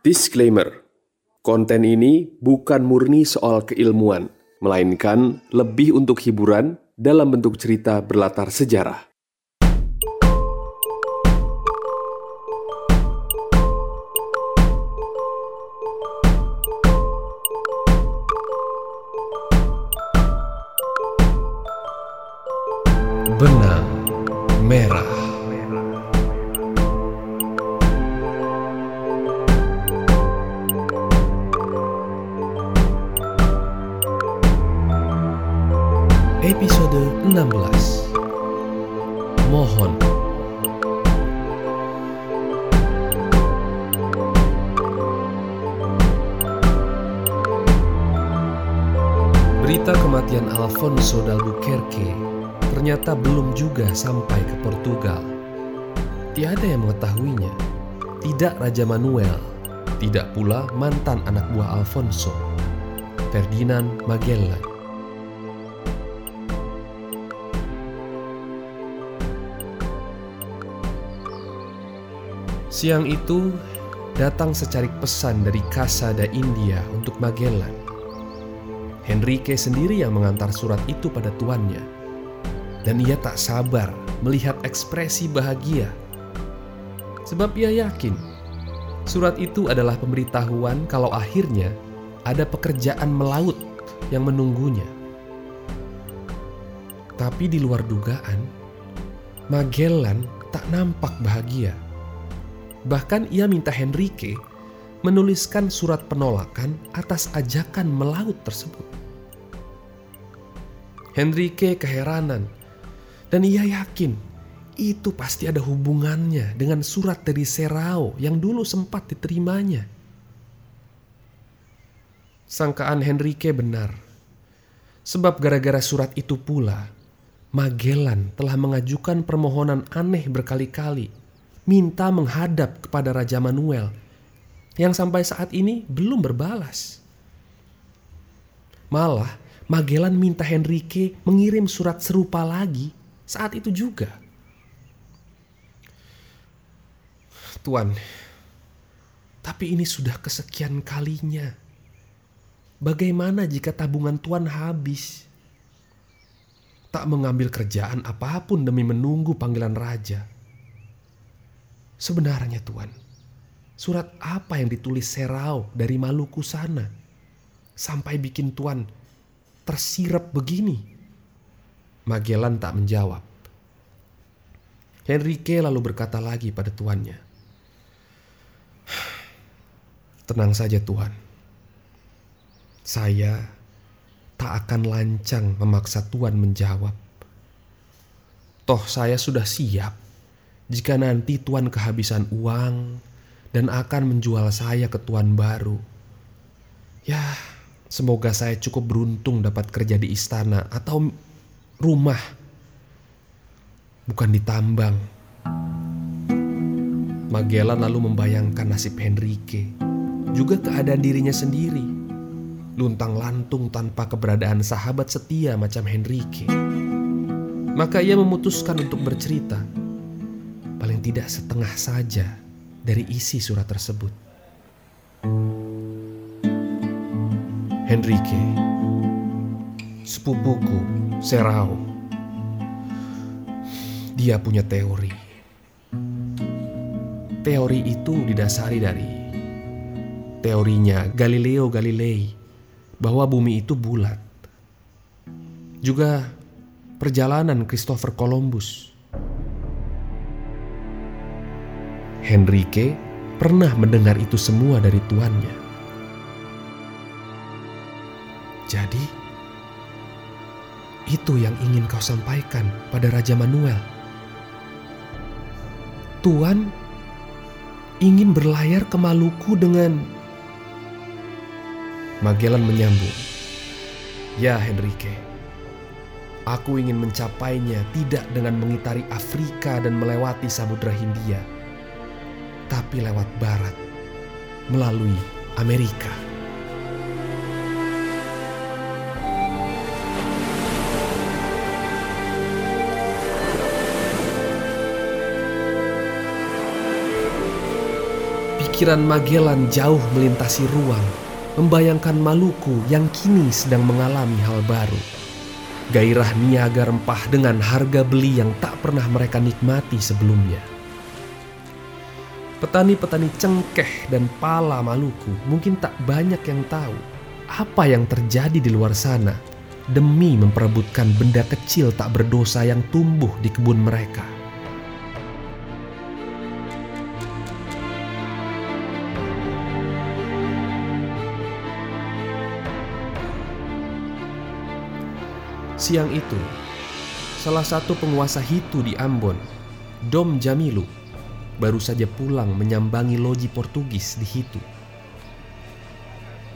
Disclaimer: Konten ini bukan murni soal keilmuan, melainkan lebih untuk hiburan dalam bentuk cerita berlatar sejarah. Mohon Berita kematian Alfonso d'Albuquerque ternyata belum juga sampai ke Portugal. Tiada yang mengetahuinya, tidak Raja Manuel, tidak pula mantan anak buah Alfonso, Ferdinand Magellan. Siang itu datang secarik pesan dari Kasada India untuk Magellan. Henrique sendiri yang mengantar surat itu pada tuannya. Dan ia tak sabar melihat ekspresi bahagia. Sebab ia yakin surat itu adalah pemberitahuan kalau akhirnya ada pekerjaan melaut yang menunggunya. Tapi di luar dugaan, Magellan tak nampak bahagia. Bahkan ia minta Henrique menuliskan surat penolakan atas ajakan melaut tersebut. Henrique keheranan dan ia yakin itu pasti ada hubungannya dengan surat dari Serao yang dulu sempat diterimanya. Sangkaan Henrique benar. Sebab gara-gara surat itu pula, Magellan telah mengajukan permohonan aneh berkali-kali minta menghadap kepada Raja Manuel yang sampai saat ini belum berbalas. Malah Magellan minta Henrique mengirim surat serupa lagi saat itu juga. Tuan, tapi ini sudah kesekian kalinya. Bagaimana jika tabungan Tuan habis? Tak mengambil kerjaan apa pun demi menunggu panggilan raja. Sebenarnya Tuan, surat apa yang ditulis Serau dari Maluku sana sampai bikin Tuan tersirap begini? Magellan tak menjawab. Henrique lalu berkata lagi pada tuannya, Tenang saja Tuhan, saya tak akan lancang memaksa Tuhan menjawab. Toh saya sudah siap jika nanti Tuhan kehabisan uang dan akan menjual saya ke Tuan baru. Ya, semoga saya cukup beruntung dapat kerja di istana atau rumah, bukan di tambang. Magellan lalu membayangkan nasib Henrique, juga keadaan dirinya sendiri. Luntang lantung tanpa keberadaan sahabat setia macam Henrique. Maka ia memutuskan untuk bercerita paling tidak setengah saja dari isi surat tersebut. Henrique, sepupuku, Serao, dia punya teori. Teori itu didasari dari teorinya Galileo Galilei bahwa bumi itu bulat. Juga perjalanan Christopher Columbus Henrique pernah mendengar itu semua dari tuannya. Jadi, itu yang ingin kau sampaikan pada Raja Manuel. Tuan ingin berlayar ke Maluku dengan Magellan menyambung. Ya, Henrique. Aku ingin mencapainya tidak dengan mengitari Afrika dan melewati Samudra Hindia tapi lewat barat melalui Amerika. Pikiran Magellan jauh melintasi ruang, membayangkan Maluku yang kini sedang mengalami hal baru. Gairah niaga rempah dengan harga beli yang tak pernah mereka nikmati sebelumnya. Petani-petani cengkeh dan pala Maluku mungkin tak banyak yang tahu apa yang terjadi di luar sana demi memperebutkan benda kecil tak berdosa yang tumbuh di kebun mereka. Siang itu, salah satu penguasa Hitu di Ambon, Dom Jamilu, baru saja pulang menyambangi loji Portugis di Hitu.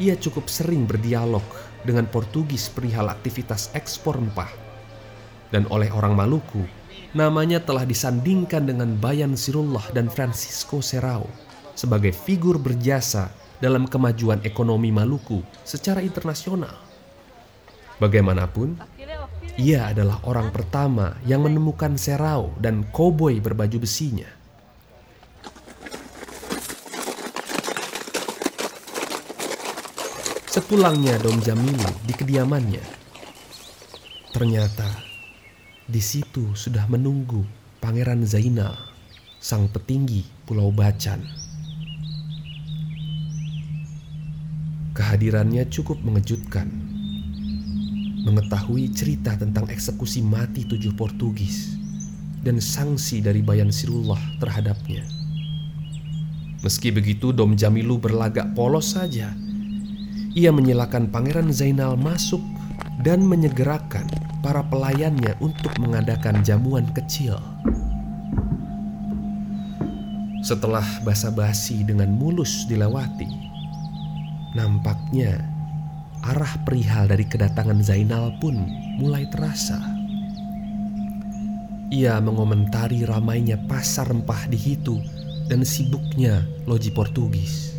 Ia cukup sering berdialog dengan Portugis perihal aktivitas ekspor rempah. Dan oleh orang Maluku, namanya telah disandingkan dengan Bayan Sirullah dan Francisco Serrao sebagai figur berjasa dalam kemajuan ekonomi Maluku secara internasional. Bagaimanapun, ia adalah orang pertama yang menemukan Serrao dan koboi berbaju besinya. Sepulangnya Dom Jamilu di kediamannya, ternyata di situ sudah menunggu Pangeran Zainal, sang petinggi Pulau Bacan. Kehadirannya cukup mengejutkan. Mengetahui cerita tentang eksekusi mati tujuh Portugis dan sanksi dari Bayan Sirullah terhadapnya. Meski begitu, Dom Jamilu berlagak polos saja ia menyilakan Pangeran Zainal masuk dan menyegerakan para pelayannya untuk mengadakan jamuan kecil. Setelah basa-basi dengan mulus dilewati, nampaknya arah perihal dari kedatangan Zainal pun mulai terasa. Ia mengomentari ramainya pasar rempah di Hitu dan sibuknya loji Portugis.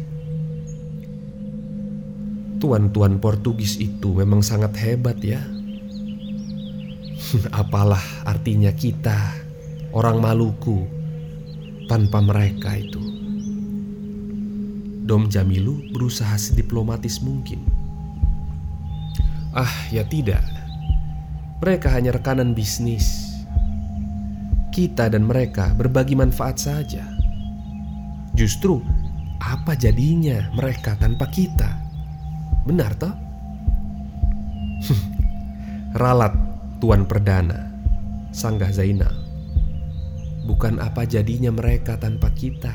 Tuan-tuan Portugis itu memang sangat hebat ya. Apalah artinya kita, orang Maluku, tanpa mereka itu. Dom Jamilu berusaha sediplomatis mungkin. Ah, ya tidak. Mereka hanya rekanan bisnis. Kita dan mereka berbagi manfaat saja. Justru, apa jadinya mereka tanpa kita? Benar toh? Ralat Tuan Perdana, Sanggah Zainal. Bukan apa jadinya mereka tanpa kita.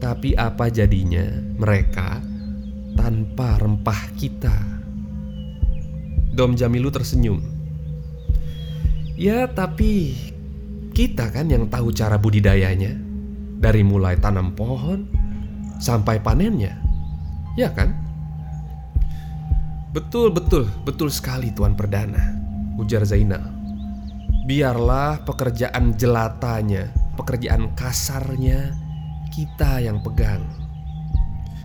Tapi apa jadinya mereka tanpa rempah kita. Dom Jamilu tersenyum. Ya, tapi kita kan yang tahu cara budidayanya. Dari mulai tanam pohon sampai panennya. Ya kan? Betul, betul, betul sekali Tuan Perdana, ujar Zainal. Biarlah pekerjaan jelatanya, pekerjaan kasarnya kita yang pegang.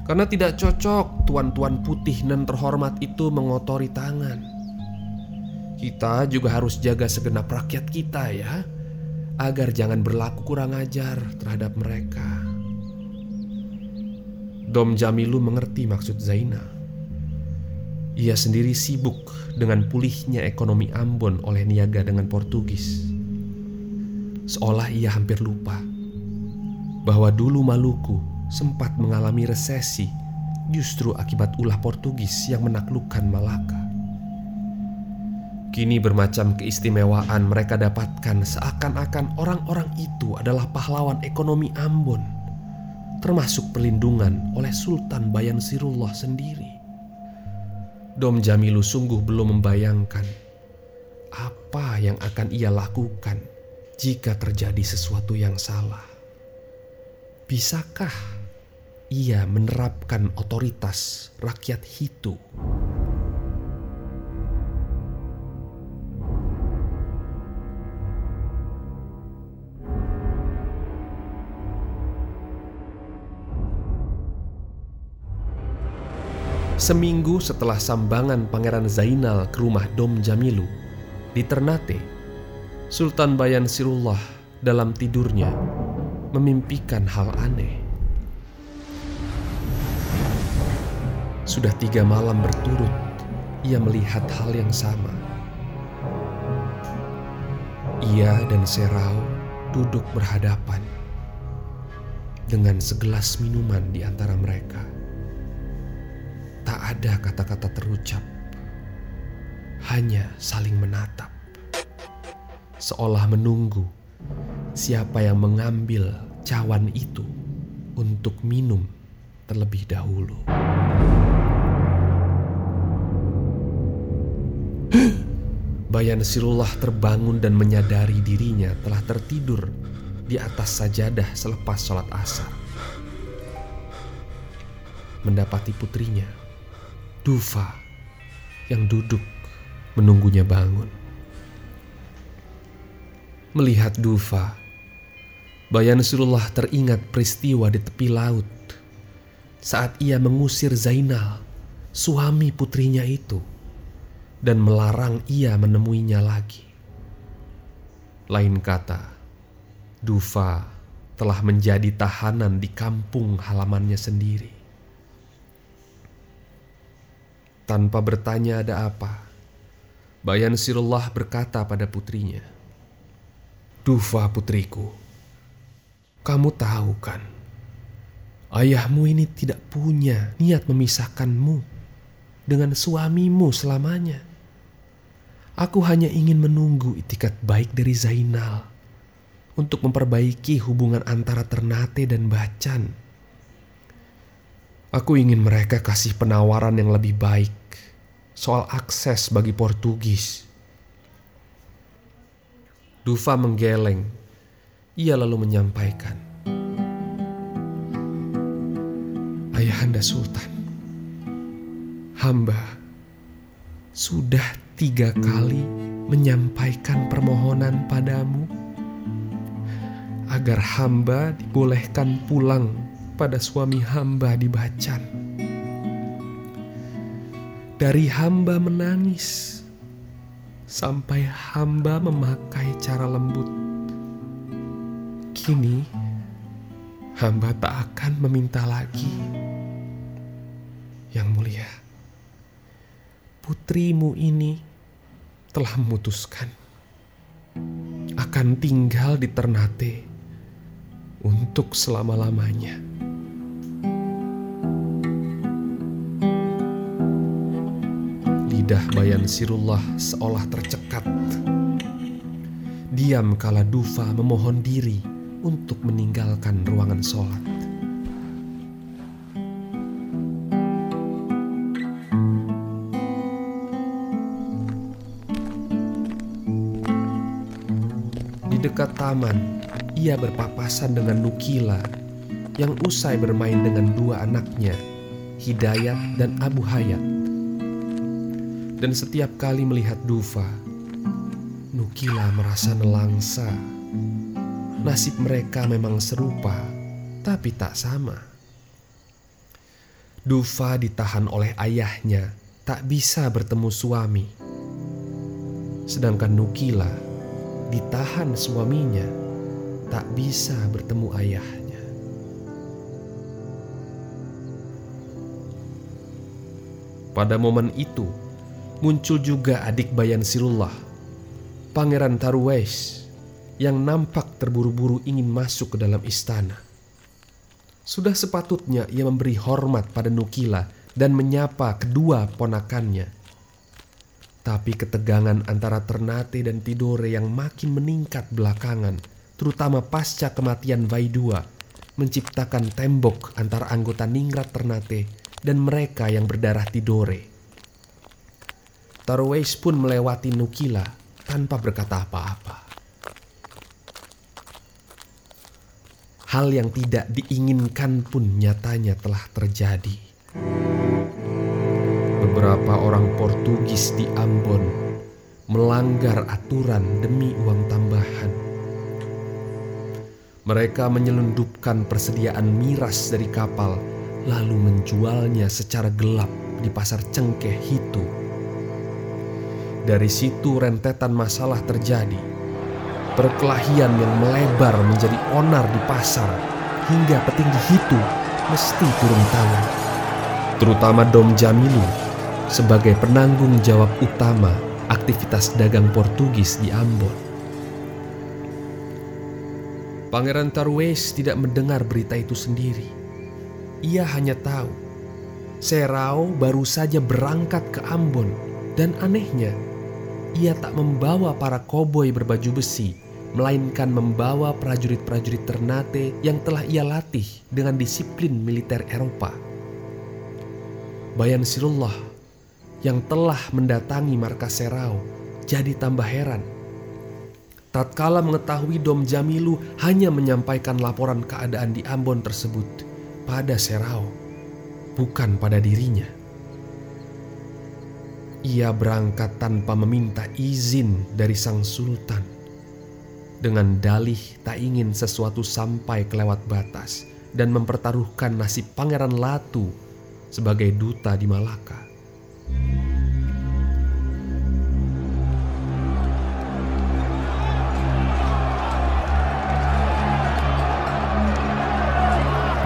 Karena tidak cocok tuan-tuan putih dan terhormat itu mengotori tangan. Kita juga harus jaga segenap rakyat kita ya, agar jangan berlaku kurang ajar terhadap mereka. Dom Jamilu mengerti maksud Zainal. Ia sendiri sibuk dengan pulihnya ekonomi Ambon oleh niaga dengan Portugis. Seolah ia hampir lupa bahwa dulu Maluku sempat mengalami resesi justru akibat ulah Portugis yang menaklukkan Malaka. Kini bermacam keistimewaan mereka dapatkan seakan-akan orang-orang itu adalah pahlawan ekonomi Ambon, termasuk perlindungan oleh Sultan Bayan Sirullah sendiri. Dom Jamilu sungguh belum membayangkan apa yang akan ia lakukan jika terjadi sesuatu yang salah. Bisakah ia menerapkan otoritas rakyat Hitu? Seminggu setelah sambangan Pangeran Zainal ke rumah Dom Jamilu di Ternate, Sultan Bayan Sirullah dalam tidurnya memimpikan hal aneh. Sudah tiga malam berturut, ia melihat hal yang sama. Ia dan Serau duduk berhadapan dengan segelas minuman di antara mereka. Ada kata-kata terucap, hanya saling menatap, seolah menunggu siapa yang mengambil cawan itu untuk minum terlebih dahulu. Bayan Sirullah terbangun dan menyadari dirinya telah tertidur di atas sajadah selepas sholat asar. Mendapati putrinya, Dufa, yang duduk menunggunya bangun. Melihat Dufa, Bayan Sirullah teringat peristiwa di tepi laut saat ia mengusir Zainal, suami putrinya itu, dan melarang ia menemuinya lagi. Lain kata, Dufa telah menjadi tahanan di kampung halamannya sendiri. Tanpa bertanya ada apa, Bayan Sirullah berkata pada putrinya, Dufa putriku, kamu tahu kan, ayahmu ini tidak punya niat memisahkanmu dengan suamimu selamanya. Aku hanya ingin menunggu itikat baik dari Zainal untuk memperbaiki hubungan antara Ternate dan Bacan. Aku ingin mereka kasih penawaran yang lebih baik soal akses bagi Portugis. Dufa menggeleng. Ia lalu menyampaikan, Ayahanda Sultan, hamba sudah tiga kali menyampaikan permohonan padamu agar hamba dibolehkan pulang pada suami hamba di Bacan. Dari hamba menangis sampai hamba memakai cara lembut. Kini hamba tak akan meminta lagi. Yang mulia, putrimu ini telah memutuskan akan tinggal di Ternate untuk selama-lamanya. Lidah Bayan Sirullah seolah tercekat. Diam kala Dufa memohon diri untuk meninggalkan ruangan sholat. Di dekat taman, ia berpapasan dengan Nukila yang usai bermain dengan dua anaknya, Hidayat dan Abu Hayat. Dan setiap kali melihat Dufa, Nukila merasa nelangsa. Nasib mereka memang serupa, tapi tak sama. Dufa ditahan oleh ayahnya, tak bisa bertemu suami. Sedangkan Nukila ditahan suaminya tak bisa bertemu ayahnya. Pada momen itu, muncul juga adik Bayan Sirullah, Pangeran Tarwais, yang nampak terburu-buru ingin masuk ke dalam istana. Sudah sepatutnya ia memberi hormat pada Nukila dan menyapa kedua ponakannya. Tapi ketegangan antara Ternate dan Tidore yang makin meningkat belakangan – terutama pasca kematian Vaidua, menciptakan tembok antara anggota Ningrat Ternate dan mereka yang berdarah Tidore. Tarwais pun melewati Nukila tanpa berkata apa-apa. Hal yang tidak diinginkan pun nyatanya telah terjadi. Beberapa orang Portugis di Ambon melanggar aturan demi uang tambahan mereka menyelundupkan persediaan miras dari kapal, lalu menjualnya secara gelap di pasar cengkeh Hitu. Dari situ rentetan masalah terjadi. Perkelahian yang melebar menjadi onar di pasar hingga petinggi Hitu mesti turun tangan. terutama Dom Jamilu sebagai penanggung jawab utama aktivitas dagang Portugis di Ambon. Pangeran Tarwes tidak mendengar berita itu sendiri. Ia hanya tahu Serao baru saja berangkat ke Ambon dan anehnya ia tak membawa para koboi berbaju besi melainkan membawa prajurit-prajurit Ternate yang telah ia latih dengan disiplin militer Eropa. Bayan Sirullah yang telah mendatangi markas Serau jadi tambah heran. Tatkala mengetahui Dom Jamilu hanya menyampaikan laporan keadaan di Ambon tersebut pada Serau, bukan pada dirinya. Ia berangkat tanpa meminta izin dari sang sultan dengan dalih tak ingin sesuatu sampai kelewat batas dan mempertaruhkan nasib Pangeran Latu sebagai duta di Malaka.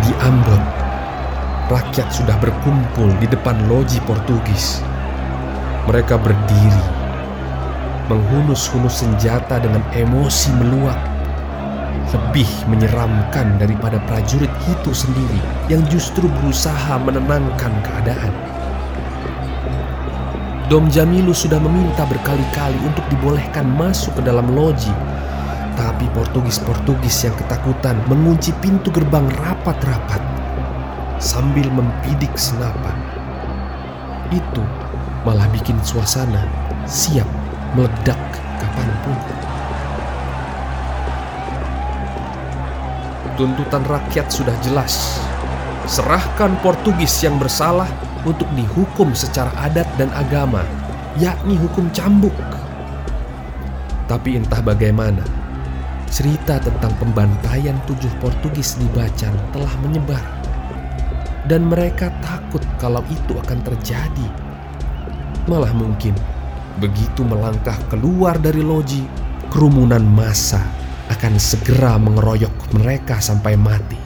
Di Ambon, rakyat sudah berkumpul di depan loji Portugis. Mereka berdiri menghunus-hunus senjata dengan emosi meluap. Lebih menyeramkan daripada prajurit itu sendiri yang justru berusaha menenangkan keadaan. Dom Jamilu sudah meminta berkali-kali untuk dibolehkan masuk ke dalam loji. Tapi Portugis-Portugis yang ketakutan mengunci pintu gerbang rapat-rapat sambil mempidik senapan. Itu malah bikin suasana siap meledak kapan pun. Tuntutan rakyat sudah jelas. Serahkan Portugis yang bersalah untuk dihukum secara adat dan agama, yakni hukum cambuk. Tapi entah bagaimana, cerita tentang pembantaian tujuh Portugis di Bacan telah menyebar. Dan mereka takut kalau itu akan terjadi. Malah mungkin Begitu melangkah keluar dari loji, kerumunan massa akan segera mengeroyok mereka sampai mati.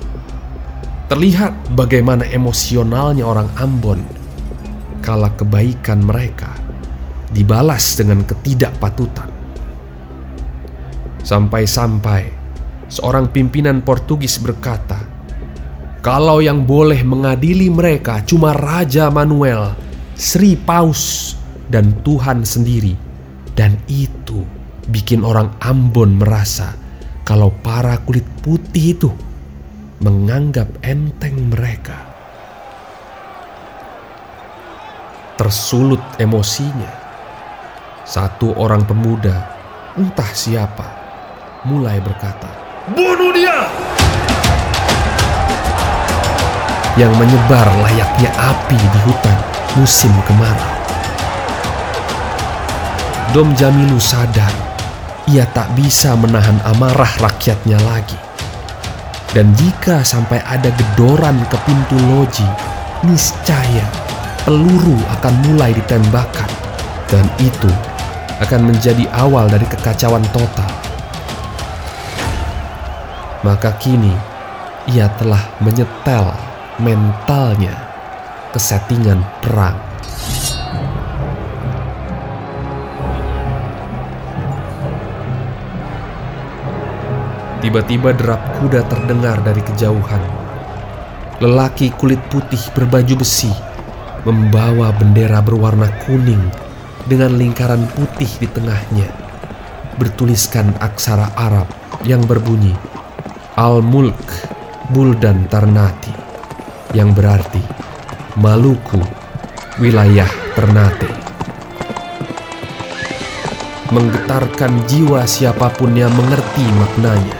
Terlihat bagaimana emosionalnya orang Ambon kala kebaikan mereka dibalas dengan ketidakpatutan. Sampai-sampai seorang pimpinan Portugis berkata, "Kalau yang boleh mengadili mereka cuma Raja Manuel, Sri Paus, dan Tuhan sendiri. Dan itu bikin orang Ambon merasa kalau para kulit putih itu menganggap enteng mereka. Tersulut emosinya, satu orang pemuda, entah siapa, mulai berkata, "Bunuh dia!" Yang menyebar layaknya api di hutan musim kemarau. Dom Jamilu sadar ia tak bisa menahan amarah rakyatnya lagi. Dan jika sampai ada gedoran ke pintu loji, niscaya peluru akan mulai ditembakkan. Dan itu akan menjadi awal dari kekacauan total. Maka kini ia telah menyetel mentalnya ke settingan perang. Tiba-tiba derap kuda terdengar dari kejauhan. Lelaki kulit putih berbaju besi membawa bendera berwarna kuning dengan lingkaran putih di tengahnya. Bertuliskan aksara Arab yang berbunyi Al-Mulk Buldan Tarnati yang berarti Maluku wilayah Ternate. Menggetarkan jiwa siapa pun yang mengerti maknanya.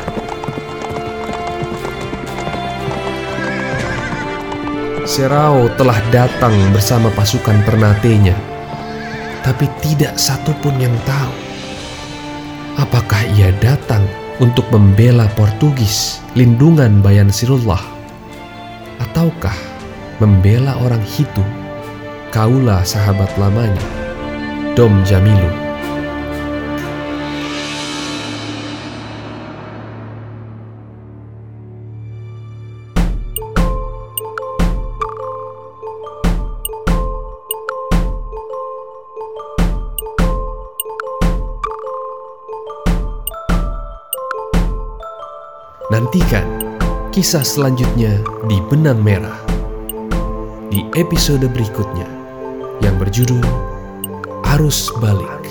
Serao telah datang bersama pasukan Ternatenya, tapi tidak satupun yang tahu apakah ia datang untuk membela Portugis, lindungan Bayan Sirullah, Ataukah membela orang itu kaulah sahabat lamanya, Dom Jamilu? Nantikan kisah selanjutnya di Benang Merah. Di episode berikutnya yang berjudul Arus Balik.